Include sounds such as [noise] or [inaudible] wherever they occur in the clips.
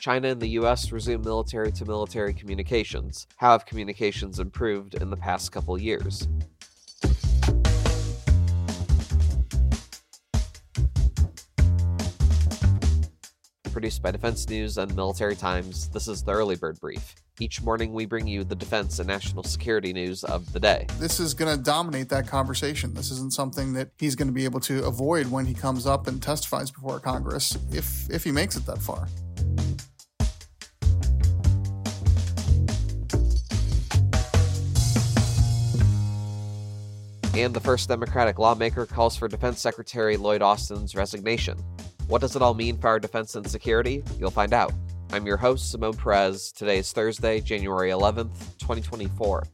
China and the US resume military to military communications. How have communications improved in the past couple years? Produced by Defense News and Military Times, this is the Early Bird Brief. Each morning, we bring you the defense and national security news of the day. This is going to dominate that conversation. This isn't something that he's going to be able to avoid when he comes up and testifies before Congress, if if he makes it that far. And the first Democratic lawmaker calls for Defense Secretary Lloyd Austin's resignation. What does it all mean for our defense and security? You'll find out. I'm your host, Simone Perez. Today is Thursday, January 11th, 2024.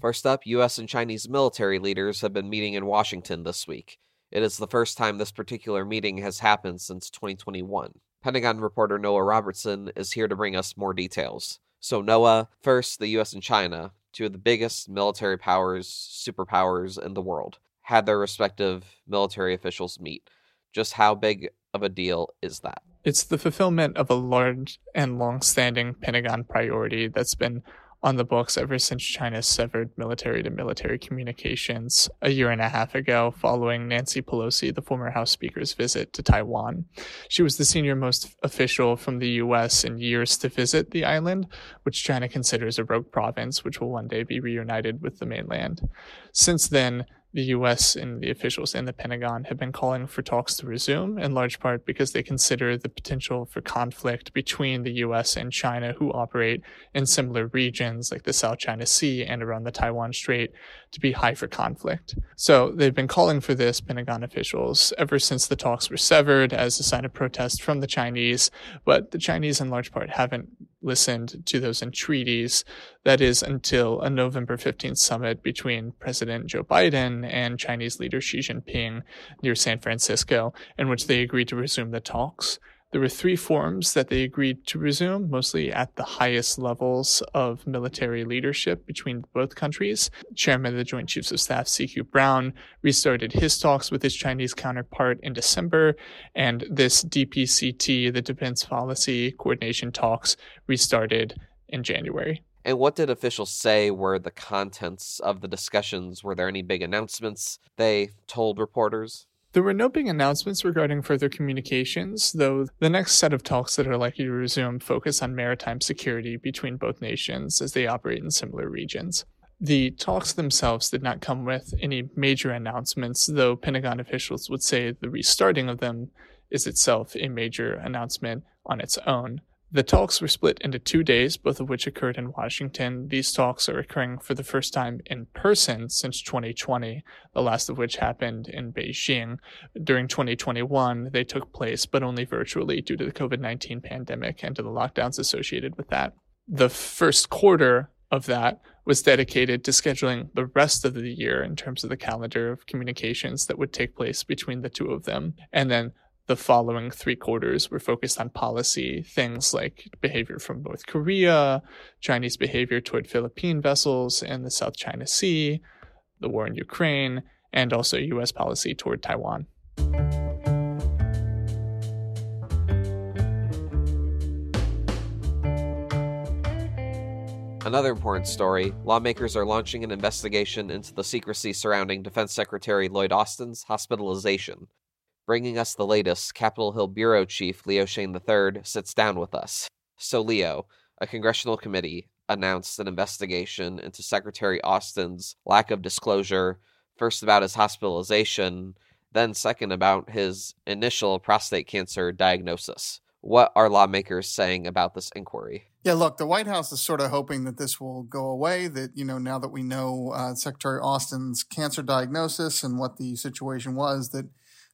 First up, U.S. and Chinese military leaders have been meeting in Washington this week. It is the first time this particular meeting has happened since 2021. Pentagon reporter Noah Robertson is here to bring us more details. So, Noah, first, the US and China, two of the biggest military powers, superpowers in the world, had their respective military officials meet. Just how big of a deal is that? It's the fulfillment of a large and long standing Pentagon priority that's been on the books ever since China severed military to military communications a year and a half ago, following Nancy Pelosi, the former House Speaker's visit to Taiwan. She was the senior most official from the U.S. in years to visit the island, which China considers a rogue province, which will one day be reunited with the mainland. Since then, the US and the officials in the Pentagon have been calling for talks to resume, in large part because they consider the potential for conflict between the US and China, who operate in similar regions like the South China Sea and around the Taiwan Strait, to be high for conflict. So they've been calling for this, Pentagon officials, ever since the talks were severed as a sign of protest from the Chinese, but the Chinese, in large part, haven't listened to those entreaties. That is until a November 15th summit between President Joe Biden and Chinese leader Xi Jinping near San Francisco, in which they agreed to resume the talks. There were three forums that they agreed to resume, mostly at the highest levels of military leadership between both countries. Chairman of the Joint Chiefs of Staff, CQ Brown, restarted his talks with his Chinese counterpart in December, and this DPCT, the Defense Policy Coordination Talks, restarted in January. And what did officials say were the contents of the discussions? Were there any big announcements they told reporters? There were no big announcements regarding further communications, though the next set of talks that are likely to resume focus on maritime security between both nations as they operate in similar regions. The talks themselves did not come with any major announcements, though Pentagon officials would say the restarting of them is itself a major announcement on its own. The talks were split into two days, both of which occurred in Washington. These talks are occurring for the first time in person since 2020, the last of which happened in Beijing. During 2021, they took place, but only virtually due to the COVID 19 pandemic and to the lockdowns associated with that. The first quarter of that was dedicated to scheduling the rest of the year in terms of the calendar of communications that would take place between the two of them. And then the following three quarters were focused on policy, things like behavior from North Korea, Chinese behavior toward Philippine vessels in the South China Sea, the war in Ukraine, and also U.S. policy toward Taiwan. Another important story lawmakers are launching an investigation into the secrecy surrounding Defense Secretary Lloyd Austin's hospitalization. Bringing us the latest, Capitol Hill Bureau Chief Leo Shane III sits down with us. So, Leo, a congressional committee announced an investigation into Secretary Austin's lack of disclosure, first about his hospitalization, then second about his initial prostate cancer diagnosis. What are lawmakers saying about this inquiry? Yeah, look, the White House is sort of hoping that this will go away. That, you know, now that we know uh, Secretary Austin's cancer diagnosis and what the situation was, that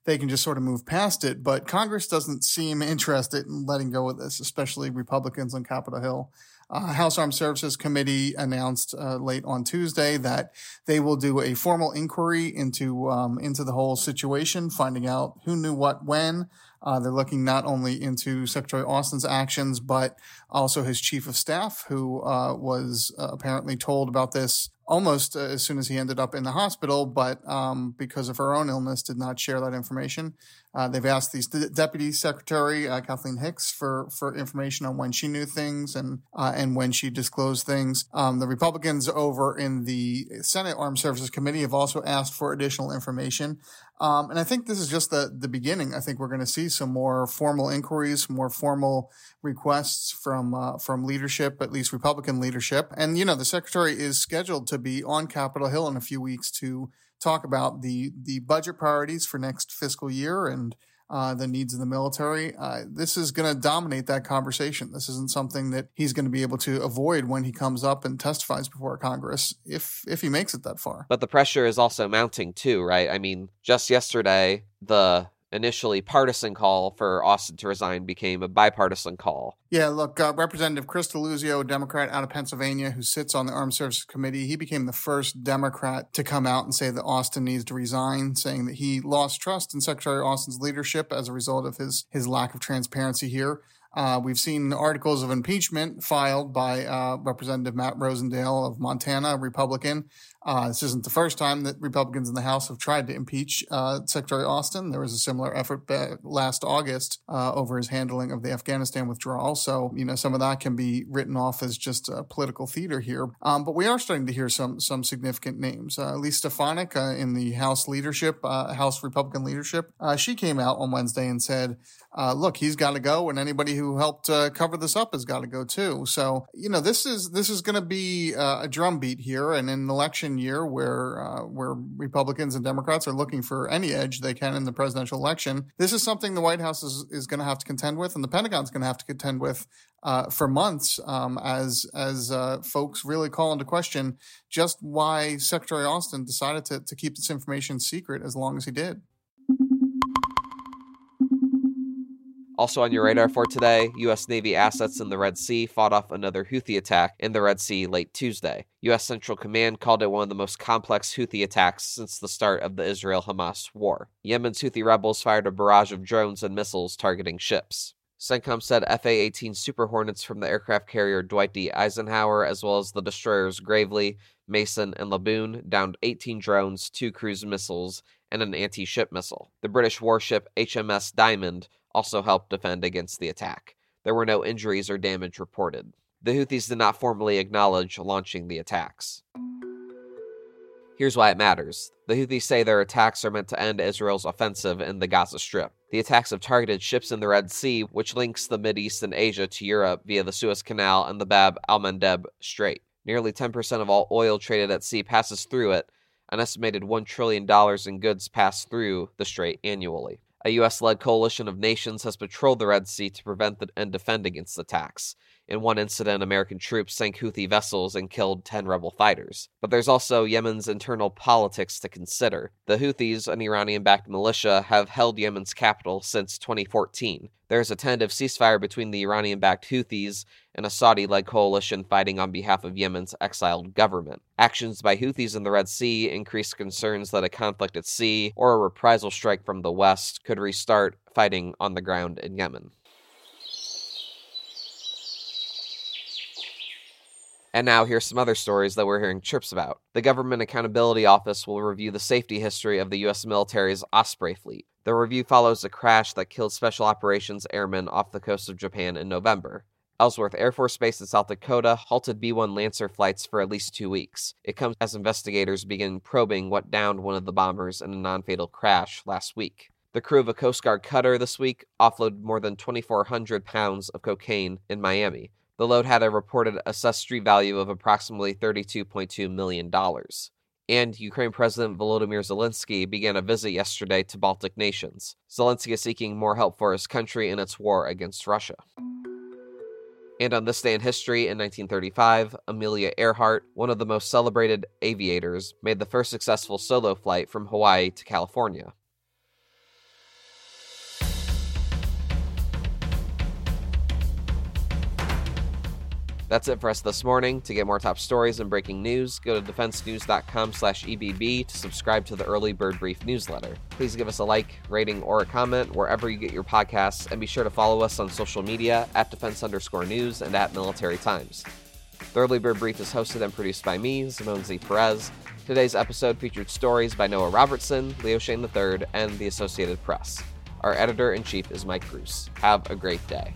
they can just sort of move past it. But Congress doesn't seem [laughs] interested in letting go of this, especially Republicans on Capitol Hill. Uh, House Armed Services Committee announced uh, late on Tuesday that they will do a formal inquiry into um, into the whole situation, finding out who knew what when. Uh, they're looking not only into Secretary Austin's actions, but also his chief of staff, who uh, was uh, apparently told about this almost uh, as soon as he ended up in the hospital, but um, because of her own illness, did not share that information. Uh, they've asked the deputy secretary uh, Kathleen Hicks for for information on when she knew things and and when she disclosed things. Um, the Republicans over in the Senate Armed Services Committee have also asked for additional information. Um, and I think this is just the, the beginning. I think we're going to see some more formal inquiries, more formal requests from uh, from leadership, at least Republican leadership. And you know, the secretary is scheduled to be on Capitol Hill in a few weeks to talk about the the budget priorities for next fiscal year and uh, the needs of the military. Uh, this is going to dominate that conversation. This isn't something that he's going to be able to avoid when he comes up and testifies before Congress, if if he makes it that far. But the pressure is also mounting too, right? I mean, just yesterday, the initially partisan call for Austin to resign became a bipartisan call. Yeah, look, uh, Representative Chris Deluzio, a Democrat out of Pennsylvania who sits on the Armed Services Committee, he became the first Democrat to come out and say that Austin needs to resign, saying that he lost trust in Secretary Austin's leadership as a result of his his lack of transparency here. Uh, we've seen articles of impeachment filed by uh, Representative Matt Rosendale of Montana, Republican, uh, this isn't the first time that Republicans in the House have tried to impeach uh, Secretary Austin. There was a similar effort last August uh, over his handling of the Afghanistan withdrawal. So, you know, some of that can be written off as just political theater here. Um, but we are starting to hear some some significant names. Uh, Elise Stefanik uh, in the House leadership, House Republican leadership, she came out on Wednesday and said, "Look, he's got to go, and anybody who helped cover this up has got to go too." So, you know, this is this is going to be a drumbeat here, and in an election election year where uh, where Republicans and Democrats are looking for any edge they can in the presidential election. This is something the White House is, is going to have to contend with, and the Pentagon's going to have to contend with uh, for months um, as as uh, folks really call into question just why Secretary Austin decided to, to keep this information secret as long as he did. Also on your radar for today, U.S. Navy assets in the Red Sea fought off another Houthi attack in the Red Sea late Tuesday. U.S. Central Command called it one of the most complex Houthi attacks since the start of the Israel Hamas war. Yemen's Houthi rebels fired a barrage of drones and missiles targeting ships. CENTCOM said FA 18 Super Hornets from the aircraft carrier Dwight D. Eisenhower, as well as the destroyers Gravely, Mason, and Laboon, downed 18 drones, two cruise missiles, and an anti ship missile. The British warship HMS Diamond also helped defend against the attack. There were no injuries or damage reported. The Houthis did not formally acknowledge launching the attacks. Here's why it matters. The Houthis say their attacks are meant to end Israel's offensive in the Gaza Strip. The attacks have targeted ships in the Red Sea, which links the East and Asia to Europe via the Suez Canal and the Bab al Mandeb Strait. Nearly 10% of all oil traded at sea passes through it. An estimated $1 trillion in goods pass through the strait annually. A U.S. led coalition of nations has patrolled the Red Sea to prevent and defend against attacks. In one incident, American troops sank Houthi vessels and killed 10 rebel fighters. But there's also Yemen's internal politics to consider. The Houthis, an Iranian backed militia, have held Yemen's capital since 2014. There's a tentative ceasefire between the Iranian backed Houthis and a Saudi led coalition fighting on behalf of Yemen's exiled government. Actions by Houthis in the Red Sea increase concerns that a conflict at sea or a reprisal strike from the West could restart fighting on the ground in Yemen. And now here's some other stories that we're hearing chirps about. The Government Accountability Office will review the safety history of the U.S. military's Osprey fleet. The review follows a crash that killed Special Operations airmen off the coast of Japan in November. Ellsworth Air Force Base in South Dakota halted B 1 Lancer flights for at least two weeks. It comes as investigators begin probing what downed one of the bombers in a non fatal crash last week. The crew of a Coast Guard cutter this week offloaded more than 2,400 pounds of cocaine in Miami. The load had a reported assessed value of approximately $32.2 million. And Ukraine President Volodymyr Zelensky began a visit yesterday to Baltic nations. Zelensky is seeking more help for his country in its war against Russia. And on this day in history, in 1935, Amelia Earhart, one of the most celebrated aviators, made the first successful solo flight from Hawaii to California. That's it for us this morning. To get more top stories and breaking news, go to defensenews.com slash EBB to subscribe to the Early Bird Brief newsletter. Please give us a like, rating, or a comment wherever you get your podcasts, and be sure to follow us on social media at defense underscore news and at military times. The Early Bird Brief is hosted and produced by me, Simone Z. Perez. Today's episode featured stories by Noah Robertson, Leo Shane III, and the Associated Press. Our editor in chief is Mike Gruss. Have a great day.